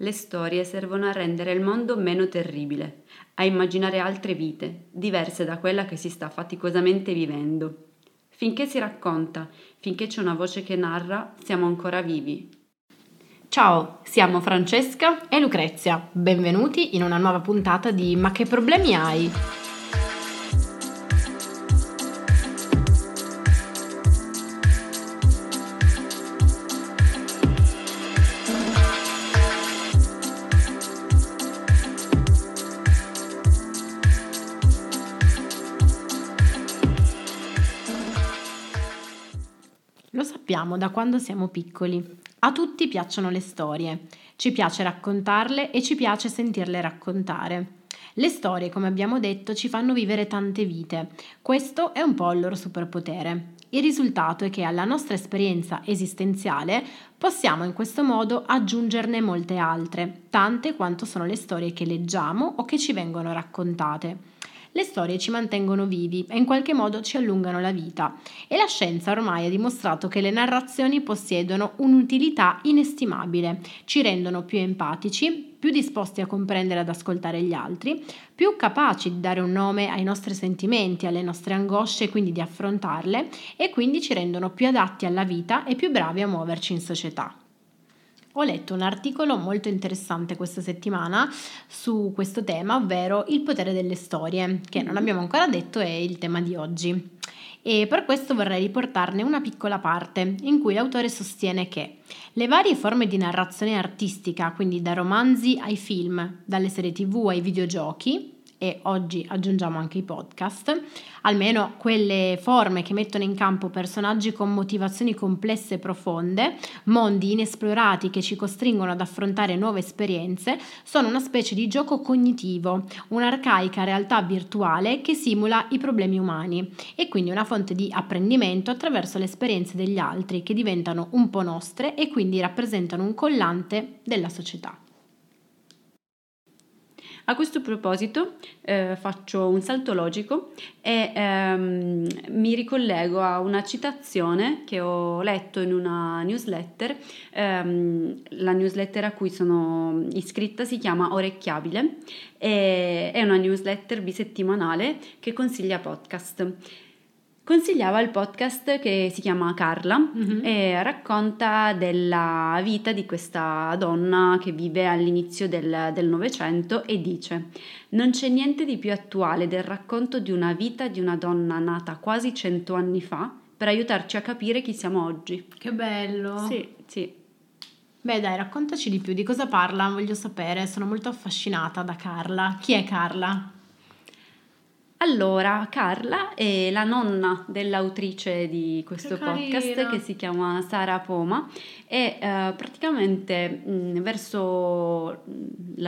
Le storie servono a rendere il mondo meno terribile, a immaginare altre vite, diverse da quella che si sta faticosamente vivendo. Finché si racconta, finché c'è una voce che narra, siamo ancora vivi. Ciao, siamo Francesca e Lucrezia. Benvenuti in una nuova puntata di Ma che problemi hai? Lo sappiamo da quando siamo piccoli. A tutti piacciono le storie, ci piace raccontarle e ci piace sentirle raccontare. Le storie, come abbiamo detto, ci fanno vivere tante vite. Questo è un po' il loro superpotere. Il risultato è che alla nostra esperienza esistenziale possiamo in questo modo aggiungerne molte altre, tante quanto sono le storie che leggiamo o che ci vengono raccontate. Le storie ci mantengono vivi e in qualche modo ci allungano la vita e la scienza ormai ha dimostrato che le narrazioni possiedono un'utilità inestimabile, ci rendono più empatici, più disposti a comprendere e ad ascoltare gli altri, più capaci di dare un nome ai nostri sentimenti, alle nostre angosce quindi di affrontarle e quindi ci rendono più adatti alla vita e più bravi a muoverci in società. Ho letto un articolo molto interessante questa settimana su questo tema, ovvero il potere delle storie, che non abbiamo ancora detto è il tema di oggi. E per questo vorrei riportarne una piccola parte in cui l'autore sostiene che le varie forme di narrazione artistica, quindi da romanzi ai film, dalle serie tv ai videogiochi, e oggi aggiungiamo anche i podcast, almeno quelle forme che mettono in campo personaggi con motivazioni complesse e profonde, mondi inesplorati che ci costringono ad affrontare nuove esperienze, sono una specie di gioco cognitivo, un'arcaica realtà virtuale che simula i problemi umani e quindi una fonte di apprendimento attraverso le esperienze degli altri che diventano un po' nostre e quindi rappresentano un collante della società. A questo proposito eh, faccio un salto logico e ehm, mi ricollego a una citazione che ho letto in una newsletter. Ehm, la newsletter a cui sono iscritta si chiama Orecchiabile e è una newsletter bisettimanale che consiglia podcast consigliava il podcast che si chiama Carla mm-hmm. e racconta della vita di questa donna che vive all'inizio del Novecento e dice non c'è niente di più attuale del racconto di una vita di una donna nata quasi cento anni fa per aiutarci a capire chi siamo oggi. Che bello! Sì, sì. Beh dai, raccontaci di più, di cosa parla, voglio sapere, sono molto affascinata da Carla. Chi è Carla? Allora, Carla è la nonna dell'autrice di questo che podcast carina. che si chiama Sara Poma e uh, praticamente mh, verso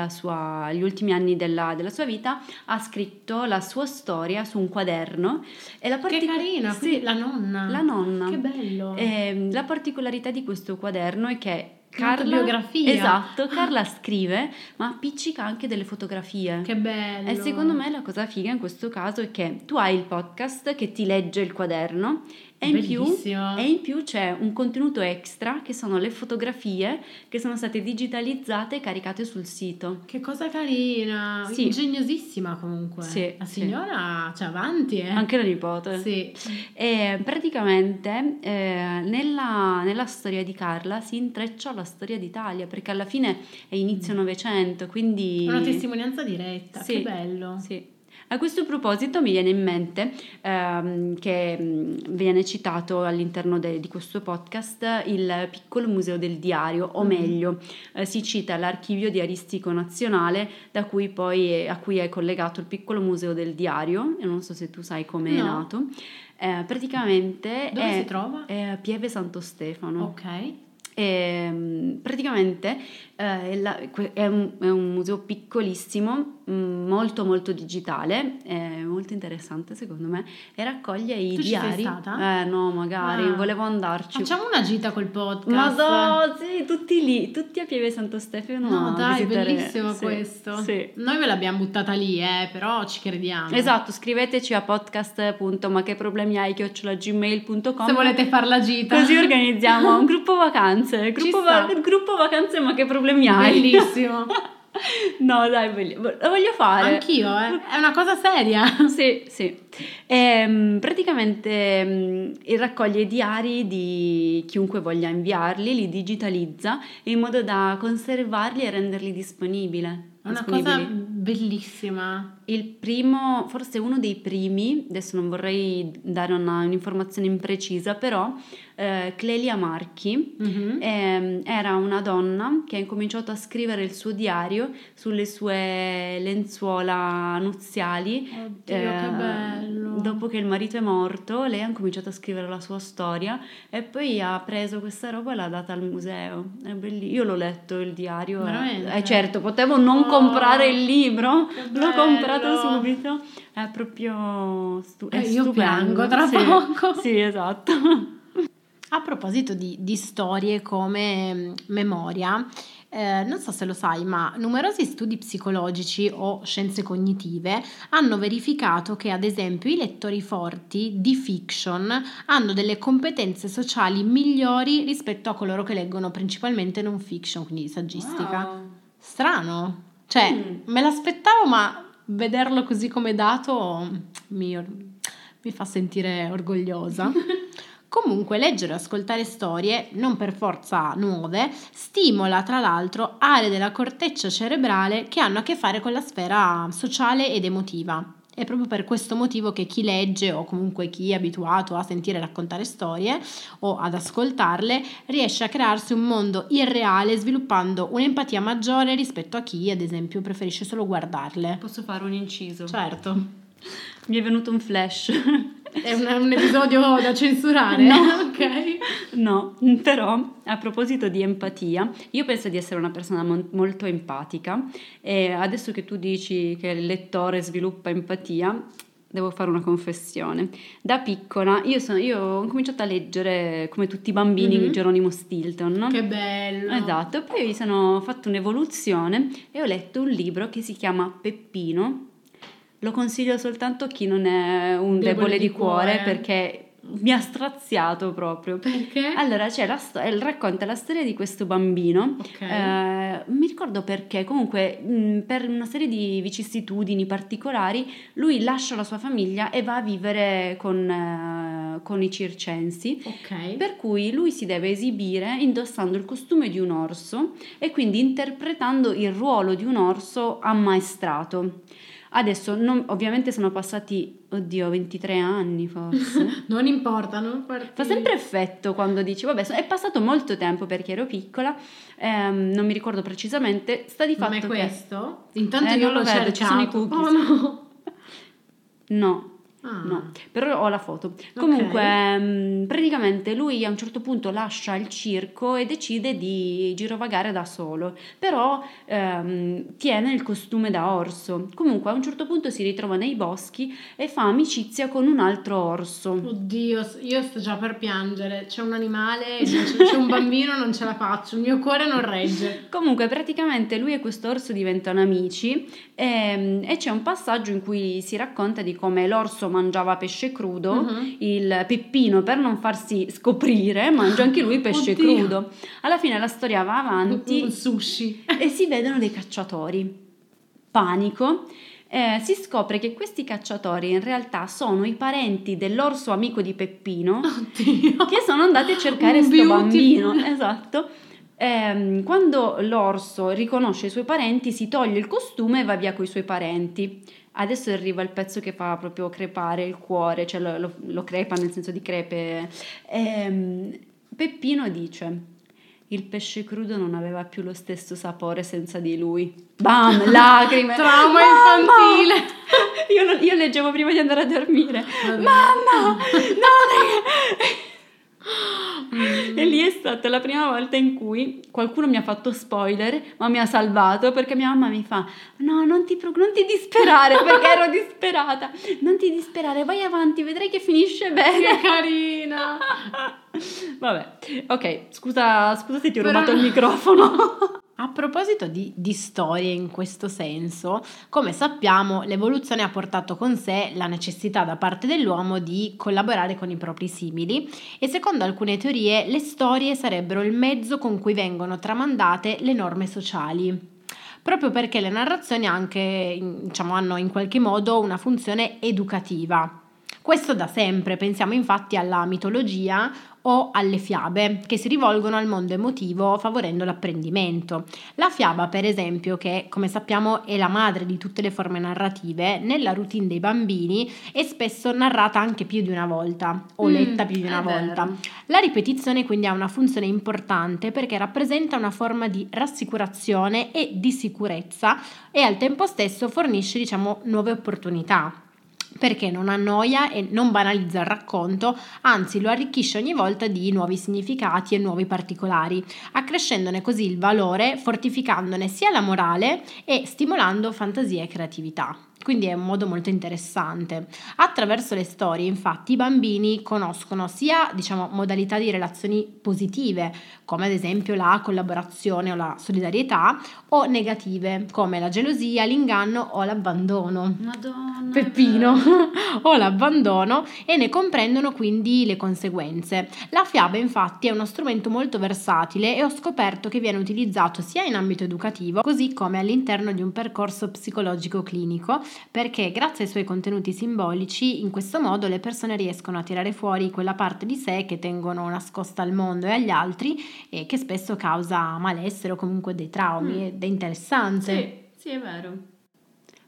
sua, gli ultimi anni della, della, sua vita ha scritto la sua storia su un quaderno. E la partic- che carina, sì, la nonna. La nonna. Che bello. E, ehm, la particolarità di questo quaderno è che Carla, biografia. Esatto, Carla scrive, ma appiccica anche delle fotografie. Che bello. E secondo me la cosa figa in questo caso è che tu hai il podcast che ti legge il quaderno e in, più, e in, più, c'è un contenuto extra che sono le fotografie che sono state digitalizzate e caricate sul sito. Che cosa carina! Sì. Ingegnosissima comunque. Sì, la signora, sì. cioè avanti, eh. Anche la nipote. Sì. E praticamente eh, nella, nella, storia di Carla si intreccia la storia d'Italia perché alla fine è inizio mm. Novecento, quindi... Una testimonianza diretta, sì, che bello. Sì. A questo proposito mi viene in mente ehm, che mm, viene citato all'interno de, di questo podcast il piccolo museo del diario, o mm. meglio, eh, si cita l'archivio diaristico nazionale da cui poi a cui è collegato il piccolo museo del diario, e non so se tu sai come no. è nato. Eh, praticamente dove è, si trova? È a Pieve Santo Stefano. Ok. E, ehm, praticamente eh, è, la, è, un, è, un, museo piccolissimo, mm, molto molto digitale, molto interessante secondo me, e raccoglie i tu diari. Eh no, magari, ah. volevo andarci. Facciamo una gita col podcast. Ma no, sì, tutti lì, tutti a Pieve Santo Stefano. No, dai, visitare. bellissimo sì, questo. Sì. Noi ve l'abbiamo buttata lì, eh, però ci crediamo. Esatto, scriveteci a podcast.ma che problemi hai Se volete fare la gita. Così organizziamo un gruppo vacanze. Gruppo, va- gruppo vacanze, ma che problemi problemi hai? Bellissimo. no, dai, voglio, lo voglio fare. Anch'io, eh. È una cosa seria. Sì, sì. Ehm, praticamente mh, raccoglie i diari di chiunque voglia inviarli, li digitalizza in modo da conservarli e renderli disponibili. È una cosa bellissima. Il primo, forse uno dei primi, adesso non vorrei dare una, un'informazione imprecisa, però eh, Clelia Marchi Mhm. ehm, era una donna che ha incominciato a scrivere il suo diario sulle sue lenzuola nuziali. Oddio, eh, che bello. Dopo che il marito è morto, lei ha incominciato a scrivere la sua storia e poi ha preso questa roba e l'ha data al museo. È bellissimo. Io l'ho letto il diario. eh. Veramente? Eh, certo, potevo non Oh, comprare il libro, che l'ho comprato subito. È proprio stu- è Eh, io stupendo. piango tra Sì, poco. Sì, esatto. A proposito di, di storie come mm, memoria, eh, non so se lo sai, ma numerosi studi psicologici o scienze cognitive hanno verificato che, ad esempio, i lettori forti di fiction hanno delle competenze sociali migliori rispetto a coloro che leggono principalmente non fiction, quindi saggistica. Wow. Strano. Cioè, Mm. me l'aspettavo, ma vederlo così come dato mi, mi fa sentire orgogliosa. Comunque, leggere o ascoltare storie, non per forza nuove, stimola tra l'altro aree della corteccia cerebrale che hanno a che fare con la sfera sociale ed emotiva. È proprio per questo motivo che chi legge o comunque chi è abituato a sentire raccontare storie o ad ascoltarle riesce a crearsi un mondo irreale sviluppando un'empatia maggiore rispetto a chi ad esempio preferisce solo guardarle. Posso fare un inciso? Certo, Mi è venuto un flash. è un, un episodio da censurare. No. ok. No, però a proposito di empatia, io penso di essere una persona mon- molto empatica e adesso che tu dici che il lettore sviluppa empatia, devo fare una confessione. Da piccola io, sono, io ho cominciato a leggere come tutti i bambini Mhm. Geronimo Stilton. no? Che bello. Esatto, poi mi sono fatto un'evoluzione e ho letto un libro che si chiama Peppino. Lo consiglio soltanto a chi non è un debole, di, cuore, perché mi ha straziato proprio. Perché? Allora, c'è la sto- eh, racconta la storia di questo bambino. Ok. Eh, mi ricordo perché, comunque, mh, per una serie di vicissitudini particolari, lui lascia la sua famiglia e va a vivere con, eh, con i circensi. ok. Per cui lui si deve esibire indossando il costume di un orso e quindi interpretando il ruolo di un orso ammaestrato. Adesso, non- ovviamente sono passati, oddio, 23 anni forse. Non importa, non farti- Fa sempre effetto quando dici, vabbè, è passato molto tempo perché ero piccola, ehm, non mi ricordo precisamente, sta di Ma fatto è che... questo? Intanto Eh, io lo vedo, ci sono i cercato. cookies. Oh no. No, Ah. No, però ho la foto. Comunque, mh, praticamente lui a un certo punto lascia il circo e decide di girovagare da solo, però ehm, tiene il costume da orso. Comunque, a un certo punto si ritrova nei boschi e fa amicizia con un altro orso. Oddio, io sto già per piangere. C'è un animale, c'è, un bambino, non ce la faccio. Il mio cuore non regge. Comunque, praticamente lui e questo orso diventano amici ehm, e, c'è un passaggio in cui si racconta di come l'orso mangiava pesce crudo, Mhm. il Peppino per non farsi scoprire mangia anche lui pesce Oddio. crudo. Alla fine la storia va avanti Un sushi. e si vedono dei cacciatori. Panico. eh, si scopre che questi cacciatori in realtà sono i parenti dell'orso amico di Peppino Oddio. che sono andati a cercare Un sto beautiful. bambino. Esatto. Ehm, quando l'orso riconosce i suoi parenti, si toglie il costume e va via con i suoi parenti. Adesso arriva il pezzo che fa proprio crepare il cuore, cioè lo, lo- lo crepa nel senso di crepe. Ehm, Peppino dice: Il pesce crudo non aveva più lo stesso sapore senza di lui. Bam! Lacrime! Trauma infantile. Io, lo- io leggevo prima di andare a dormire. Vabbè. Mamma! No, e lì è stata la prima volta in cui qualcuno mi ha fatto spoiler, ma mi ha salvato perché mia mamma mi fa: No, non ti, non ti disperare perché ero disperata. Non ti disperare, vai avanti, vedrai che finisce Che bene. carina. Vabbè, ok, scusa, scusa se ti ho Però- rubato il microfono. A proposito di, di, storie in questo senso, come sappiamo, l'evoluzione ha portato con sé la necessità da parte dell'uomo di collaborare con i propri simili e secondo alcune teorie le storie sarebbero il mezzo con cui vengono tramandate le norme sociali proprio perché le narrazioni anche, diciamo, hanno in qualche modo una funzione educativa. Questo da sempre, pensiamo infatti alla mitologia o alle fiabe che si rivolgono al mondo emotivo favorendo l'apprendimento. La fiaba, per esempio, che come sappiamo è la madre di tutte le forme narrative, nella routine dei bambini è spesso narrata anche più di una volta o mm, letta più di una volta. Vero. La ripetizione quindi ha una funzione importante perché rappresenta una forma di rassicurazione e di sicurezza e al tempo stesso fornisce diciamo nuove opportunità perché non annoia e non banalizza il racconto, anzi lo arricchisce ogni volta di nuovi significati e nuovi particolari, accrescendone così il valore, fortificandone sia la morale e stimolando fantasia e creatività quindi è un modo molto interessante. Attraverso le storie, infatti, i bambini conoscono sia, diciamo, modalità di relazioni positive, come ad esempio la collaborazione o la solidarietà, o negative, come la gelosia, l'inganno o l'abbandono. Madonna. Peppino o l'abbandono e ne comprendono quindi le conseguenze. La fiaba, infatti, è uno strumento molto versatile e ho scoperto che viene utilizzato sia in ambito educativo, così come all'interno di un percorso psicologico clinico perché grazie ai suoi contenuti simbolici in questo modo le persone riescono a tirare fuori quella parte di sé che tengono nascosta al mondo e agli altri e che spesso causa malessere o comunque dei traumi mm. ed è interessante. Sì, sì, è vero.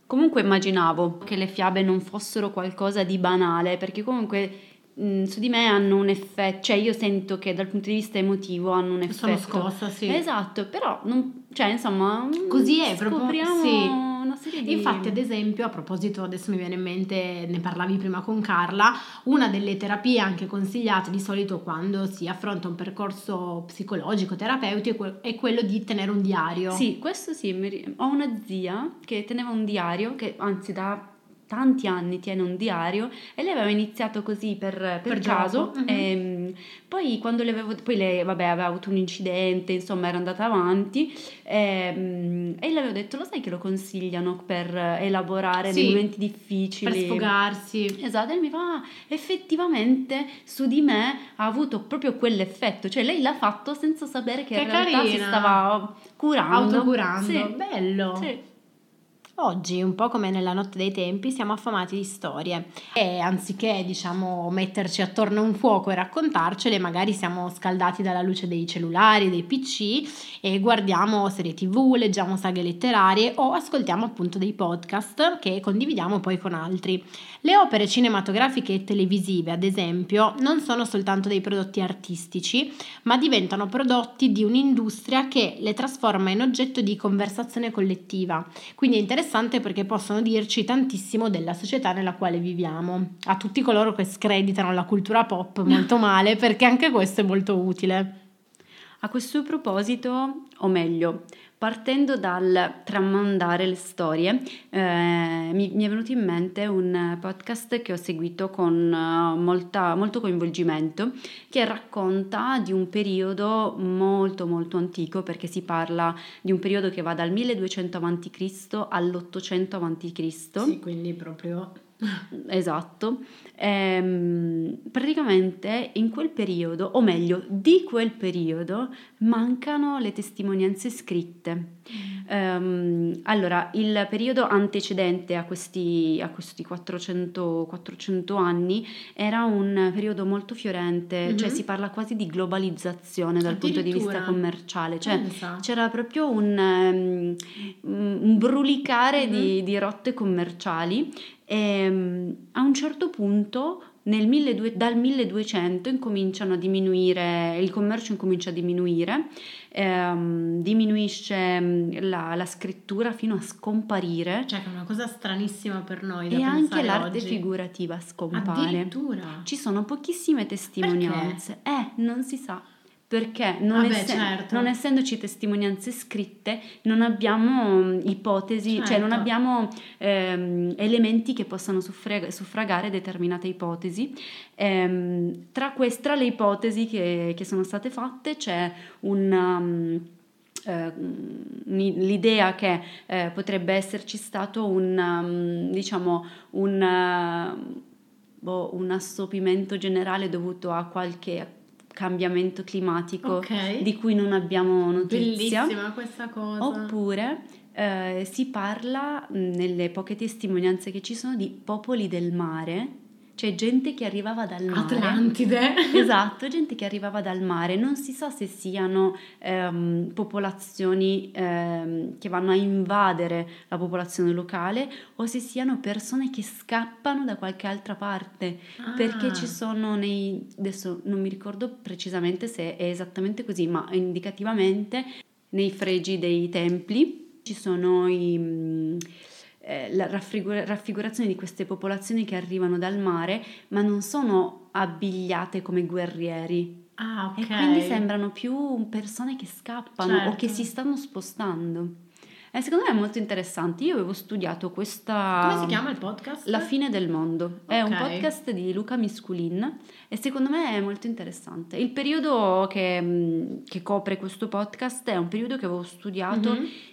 Comunque immaginavo che le fiabe non fossero qualcosa di banale, perché comunque mh, su di me hanno un effetto, cioè io sento che dal punto di vista emotivo hanno un effetto. Sono scossa, sì. Esatto, però non, cioè insomma, così è proprio sì una serie di... Infatti, ad esempio, a proposito, adesso mi viene in mente, ne parlavi prima con Carla, una delle terapie anche consigliate di solito quando si affronta un percorso psicologico, terapeutico, è quello di tenere un diario. Sì, questo sì, ho una zia che teneva un diario, che anzi da tanti anni tiene un diario e lei aveva iniziato così per, per, per caso uh-huh. e, ehm, poi quando le avevo poi lei vabbè aveva avuto un incidente insomma era andata avanti e, ehm, e le avevo detto lo sai che lo consigliano per elaborare sì, nei momenti difficili per sfogarsi esatto e mi fa ah, effettivamente su di me ha avuto proprio quell'effetto cioè lei l'ha fatto senza sapere che, che in realtà carina. si stava curando autocurando sì. bello sì. Oggi, un po' come nella notte dei tempi, siamo affamati di storie e anziché, diciamo, metterci attorno a un fuoco e raccontarcele, magari siamo scaldati dalla luce dei cellulari, dei PC e guardiamo serie TV, leggiamo saghe letterarie o ascoltiamo appunto dei podcast che condividiamo poi con altri. Le opere cinematografiche e televisive, ad esempio, non sono soltanto dei prodotti artistici, ma diventano prodotti di un'industria che le trasforma in oggetto di conversazione collettiva. Quindi è interessante perché possono dirci tantissimo della società nella quale viviamo. A tutti coloro che screditano la cultura pop molto male, perché anche questo è molto utile. A questo proposito, o meglio, Partendo dal tramandare le storie, eh, mi, mi, è venuto in mente un podcast che ho seguito con uh, molta, molto coinvolgimento, che racconta di un periodo molto molto antico, perché si parla di un periodo che va dal 1200 a.C. all'800 a.C. Sì, quindi proprio Esatto, ehm, praticamente in quel periodo, o meglio di quel periodo, mancano le testimonianze scritte. Um, allora, il periodo antecedente a questi, a questi 400, 400, anni era un periodo molto fiorente, mm-hmm. cioè si parla quasi di globalizzazione dal punto di vista commerciale, cioè Pensa. c'era proprio un, um, un brulicare mm-hmm. di, di rotte commerciali e um, a un certo punto nel 1200, dal 1200 incominciano a diminuire, il commercio incomincia a diminuire, ehm, diminuisce mm, la, la, scrittura fino a scomparire. Cioè che è una cosa stranissima per noi. e anche l'arte oggi. figurativa scompare. Addirittura. Ci sono pochissime testimonianze. Perché? Eh, non si sa perché non, Vabbè, essen- certo. non, essendoci testimonianze scritte non abbiamo ipotesi, certo. cioè non certo. abbiamo ehm, elementi che possano suffrag- suffragare determinate ipotesi. Ehm, tra, quest- tra le ipotesi che, che, sono state fatte c'è un... Um, eh, l'idea che eh, potrebbe esserci stato un, um, diciamo, un, uh, boh, un assopimento generale dovuto a qualche cambiamento climatico okay. di cui non abbiamo notizia. Bellissima questa cosa. Oppure eh, si parla nelle poche testimonianze che ci sono di popoli del mare cioè gente che arrivava dal mare. Atlantide. Esatto, gente che arrivava dal mare. Non si sa se siano ehm, popolazioni ehm, che vanno a invadere la popolazione locale o se siano persone che scappano da qualche altra parte. Ah. Perché ci sono nei... adesso non mi ricordo precisamente se è esattamente così, ma indicativamente nei fregi dei templi ci sono i eh, la raffigura- raffigurazione di queste popolazioni che arrivano dal mare, ma non sono abbigliate come guerrieri. Ah, ok. E quindi sembrano più persone che scappano certo. o che si stanno spostando. E secondo me è molto interessante. Io avevo studiato questa. Come si chiama il podcast? La fine del mondo. Okay. È un podcast di Luca Misculin e secondo me è molto interessante. Il periodo che, che copre questo podcast è un periodo che avevo studiato mm-hmm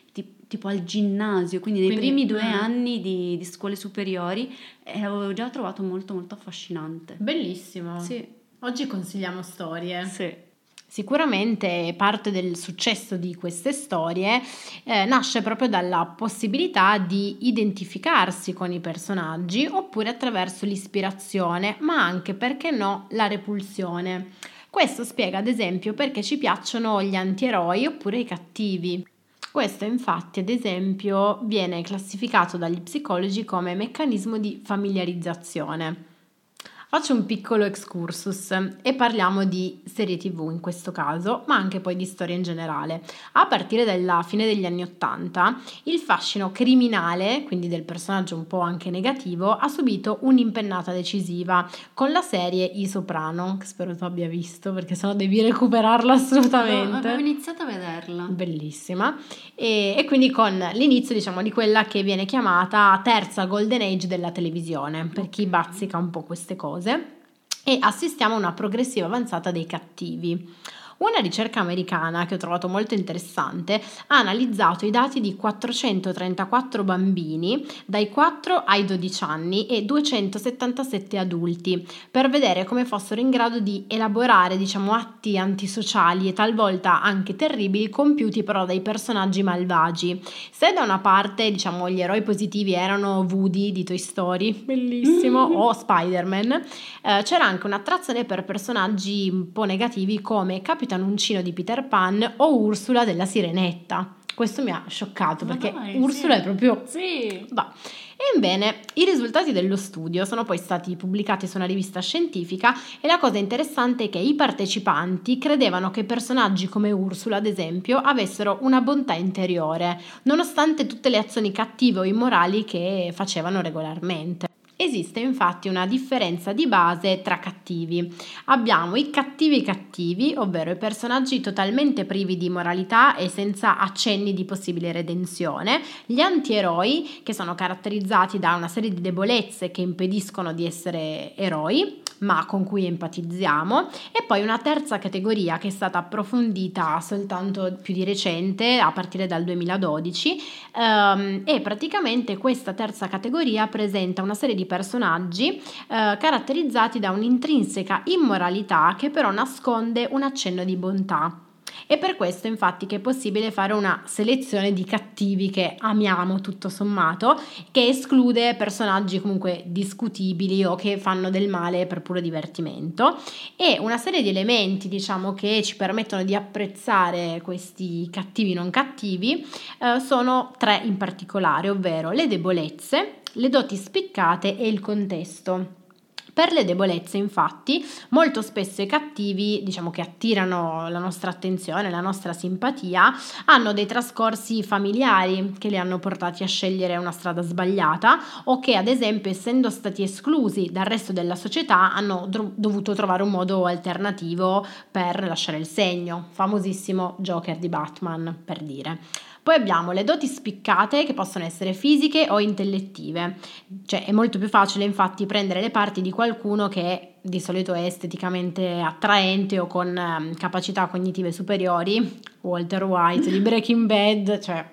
tipo al ginnasio, quindi nei quindi, primi due ah. anni di, di, scuole superiori e l'avevo già trovato molto molto affascinante. Bellissimo. Sì. Oggi consigliamo storie. Sì. Sicuramente parte del successo di queste storie eh, nasce proprio dalla possibilità di identificarsi con i personaggi oppure attraverso l'ispirazione, ma anche, perché no, la repulsione. Questo spiega ad esempio perché ci piacciono gli antieroi oppure i cattivi. Questo infatti, ad esempio, viene classificato dagli psicologi come meccanismo di familiarizzazione. Faccio un piccolo excursus e parliamo di serie tv in questo caso, ma anche poi di storia in generale. A partire dalla fine degli anni Ottanta, il fascino criminale, quindi del personaggio un po' anche negativo, ha subito un'impennata decisiva con la serie I Soprano, che spero tu abbia visto perché sennò devi recuperarla assolutamente. No, avevo iniziato a vederla. Bellissima. E, e quindi con l'inizio diciamo di quella che viene chiamata terza golden age della televisione, per chi bazzica un po' queste cose cose e assistiamo a una progressiva avanzata dei cattivi. Una ricerca americana che ho trovato molto interessante ha analizzato i dati di 434 bambini dai 4 ai 12 anni e 277 adulti per vedere come fossero in grado di elaborare diciamo, atti antisociali e talvolta anche terribili compiuti però dai personaggi malvagi. Se da una parte diciamo, gli eroi positivi erano Woody di Toy Story, bellissimo, mm-hmm. o Spider-Man, eh, c'era anche un'attrazione per personaggi un po' negativi come Capitan Capitan Uncino di Peter Pan o Ursula della Sirenetta. Questo mi ha scioccato Ma perché dai, Ursula sì. è proprio... Sì. Bah. Ebbene, i risultati dello studio sono poi stati pubblicati su una rivista scientifica e la cosa interessante è che i partecipanti credevano che personaggi come Ursula, ad esempio, avessero una bontà interiore, nonostante tutte le azioni cattive o immorali che facevano regolarmente. Esiste infatti una differenza di base tra cattivi. Abbiamo i cattivi cattivi, ovvero i personaggi totalmente privi di moralità e senza accenni di possibile redenzione, gli antieroi che sono caratterizzati da una serie di debolezze che impediscono di essere eroi, ma con cui empatizziamo, e poi una terza categoria che è stata approfondita soltanto più di recente, a partire dal 2012, ehm, e praticamente questa terza categoria presenta una serie di personaggi eh, caratterizzati da un'intrinseca immoralità che però nasconde un accenno di bontà. È per questo infatti che è possibile fare una selezione di cattivi che amiamo tutto sommato, che esclude personaggi comunque discutibili o che fanno del male per puro divertimento e una serie di elementi diciamo che ci permettono di apprezzare questi cattivi non cattivi eh, sono tre in particolare, ovvero le debolezze, le doti spiccate e il contesto. Per le debolezze, infatti, molto spesso i cattivi, diciamo che attirano la nostra attenzione, la nostra simpatia, hanno dei trascorsi familiari che li hanno portati a scegliere una strada sbagliata o che, ad esempio, essendo stati esclusi dal resto della società, hanno dovuto trovare un modo alternativo per lasciare il segno. Famosissimo Joker di Batman, per dire. Poi abbiamo le doti spiccate che possono essere fisiche o intellettive, cioè è molto più facile infatti prendere le parti di qualcuno che di solito è esteticamente attraente o con um, capacità cognitive superiori, Walter White di Breaking Bad, cioè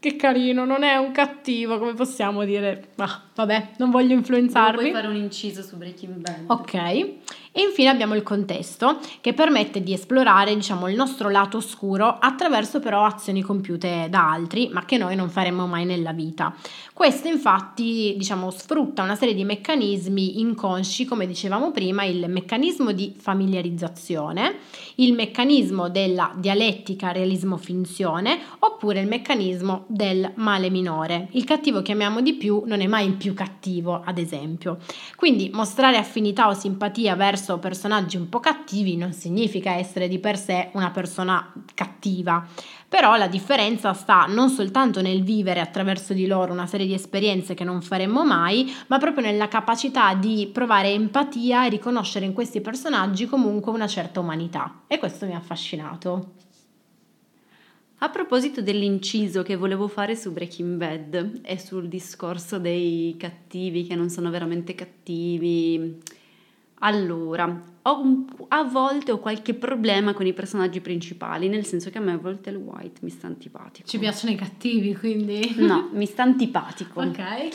che carino, non è un cattivo, come possiamo dire? Ma vabbè, non voglio influenzarvi. Puoi fare un inciso su Breaking Bad. Ok. E infine abbiamo il contesto che permette di esplorare diciamo, il nostro lato oscuro attraverso però azioni compiute da altri ma che noi non faremmo mai nella vita. Questo infatti diciamo, sfrutta una serie di meccanismi inconsci come dicevamo prima, il meccanismo di familiarizzazione, il meccanismo della dialettica realismo-finzione oppure il meccanismo del male minore. Il cattivo che amiamo di più non è mai il più cattivo ad esempio. Quindi mostrare affinità o simpatia verso verso personaggi un po' cattivi non significa essere di per sé una persona cattiva, però la differenza sta non soltanto nel vivere attraverso di loro una serie di esperienze che non faremmo mai, ma proprio nella capacità di provare empatia e riconoscere in questi personaggi comunque una certa umanità. E questo mi ha affascinato. A proposito dell'inciso che volevo fare su Breaking Bad e sul discorso dei cattivi che non sono veramente cattivi, allora, ho un, a volte ho qualche problema con i personaggi principali, nel senso che a me a volte il White mi sta antipatico. Ci piacciono i cattivi, quindi? No, mi sta antipatico. Ok.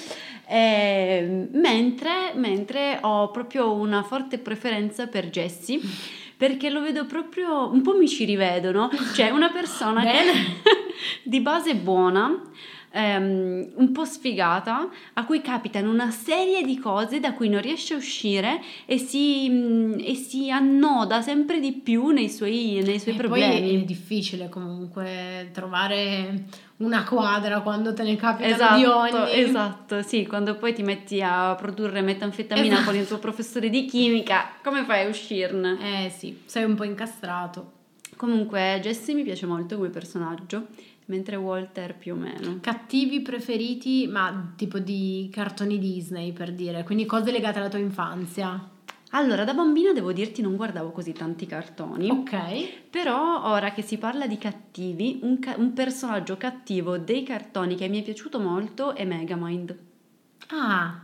Eh, mentre, mentre ho proprio una forte preferenza per Jesse perché lo vedo proprio un po' mi ci rivedo, no? Cioè una persona che di base buona, um, un po' sfigata, a cui capitano una serie di cose da cui non riesce a uscire e si, um, e si annoda sempre di più nei suoi, nei suoi e problemi. Poi è difficile comunque trovare una quadra quando te ne capitano esatto, di ogni. Esatto, sì, quando poi ti metti a produrre metanfetamina esatto. con il tuo professore di chimica, come fai a uscirne? Eh sì, sei un po' incastrato. Comunque Jesse mi piace molto come personaggio mentre Walter più o meno. Cattivi preferiti, ma tipo di cartoni Disney per dire, quindi cose legate alla tua infanzia. Allora, da bambina devo dirti non guardavo così tanti cartoni. Ok. Però ora che si parla di cattivi, un, ca- un personaggio cattivo dei cartoni che mi è piaciuto molto è Megamind. Ah,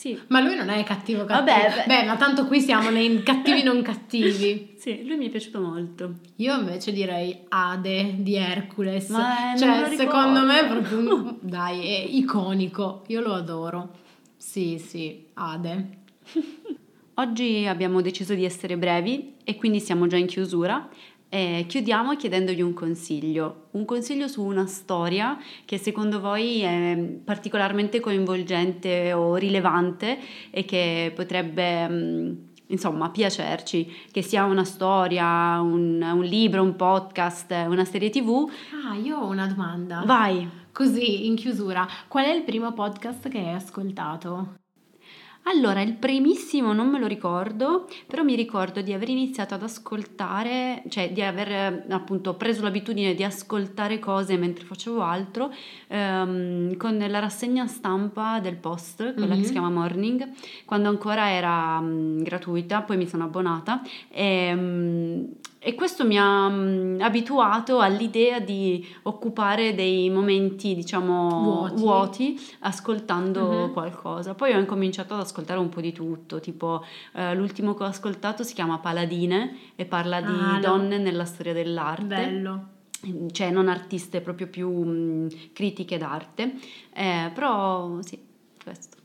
sì. Ma lui non è cattivo cattivo. Vabbè, beh. ma tanto qui siamo nei cattivi non cattivi. sì, lui mi è piaciuto molto. Io invece direi Ade di Hercules. Ma cioè, secondo me è proprio dai, è iconico. Io lo adoro. Sì, sì, Ade. Oggi abbiamo deciso di essere brevi e quindi siamo già in chiusura. E chiudiamo chiedendogli un consiglio, un consiglio su una storia che secondo voi è particolarmente coinvolgente o rilevante e che potrebbe mm, insomma piacerci, che sia una storia, un, un libro, un podcast, una serie tv. Ah, io ho una domanda. Vai. Così, in chiusura, qual è il primo podcast che hai ascoltato? Allora, il primissimo non me lo ricordo, però mi ricordo di aver iniziato ad ascoltare, cioè di aver appunto preso l'abitudine di ascoltare cose mentre facevo altro, ehm, con la rassegna stampa del post, quella mm-hmm. che si chiama Morning, quando ancora era mh, gratuita, poi mi sono abbonata e, mh, e questo mi ha mh, abituato all'idea di occupare dei momenti, diciamo, vuoti, vuoti ascoltando uh-huh. qualcosa. Poi ho incominciato ad ascoltare un po' di tutto, tipo eh, l'ultimo che ho ascoltato si chiama Paladine e parla di ah, donne no. nella storia dell'arte. Bello cioè non artiste, proprio più mh, critiche d'arte, eh, però sì, questo.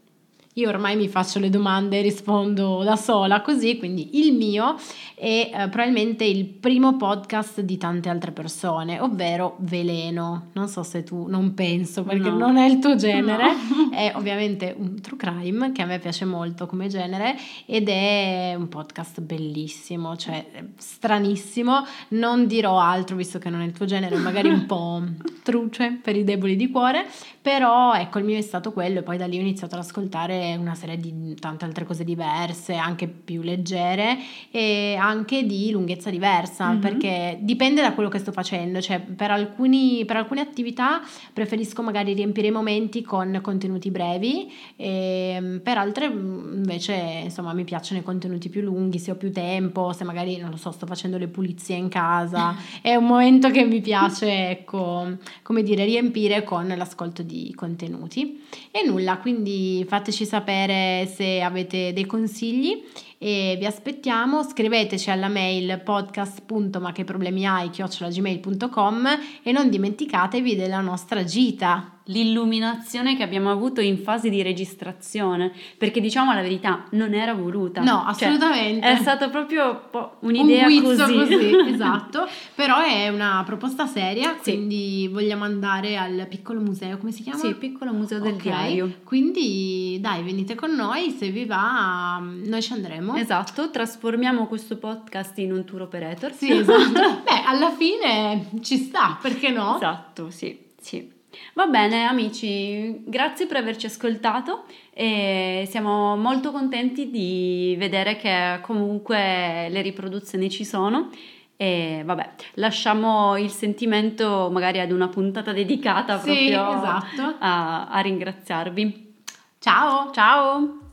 Io ormai mi faccio le domande e rispondo da sola così, quindi il mio è eh, probabilmente il primo podcast di tante altre persone, ovvero Veleno. Non so se tu, non penso perché no. non è il tuo genere, no. è ovviamente un true crime che a me piace molto come genere ed è un podcast bellissimo, cioè stranissimo. Non dirò altro visto che non è il tuo genere, magari un po' truce per i deboli di cuore, però ecco il mio è stato quello e poi da lì ho iniziato ad ascoltare una serie di tante altre cose diverse, anche più leggere e anche di lunghezza diversa, mm-hmm. perché dipende da quello che sto facendo, cioè per, alcuni, per alcune attività preferisco magari riempire i momenti con contenuti brevi e per altre invece insomma mi piacciono i contenuti più lunghi, se ho più tempo, se magari non lo so, sto facendo le pulizie in casa, è un momento che mi piace, ecco, come dire, riempire con l'ascolto di contenuti. E nulla, quindi fateci sapere sapere se avete dei consigli e vi aspettiamo. Scriveteci alla mail podcast.macheproblemiai.gmail.com e non dimenticatevi della nostra gita l'illuminazione che abbiamo avuto in fase di registrazione, perché diciamo la verità, non era voluta. No, assolutamente. Cioè, è stato proprio un'idea Un così. così. esatto, però è una proposta seria, Sì. quindi vogliamo andare al piccolo museo, come si chiama? Sì, piccolo museo del Ok, diario. Quindi dai, venite con noi, se vi va noi ci andremo. Esatto, trasformiamo questo podcast in un tour operator. Sì, esatto. Beh, alla fine ci sta, perché no? Esatto, sì, sì. Va bene amici, grazie per averci ascoltato e siamo molto contenti di vedere che comunque le riproduzioni ci sono e vabbè, lasciamo il sentimento magari ad una puntata dedicata Sì, proprio esatto. a, a ringraziarvi. Ciao! Ciao!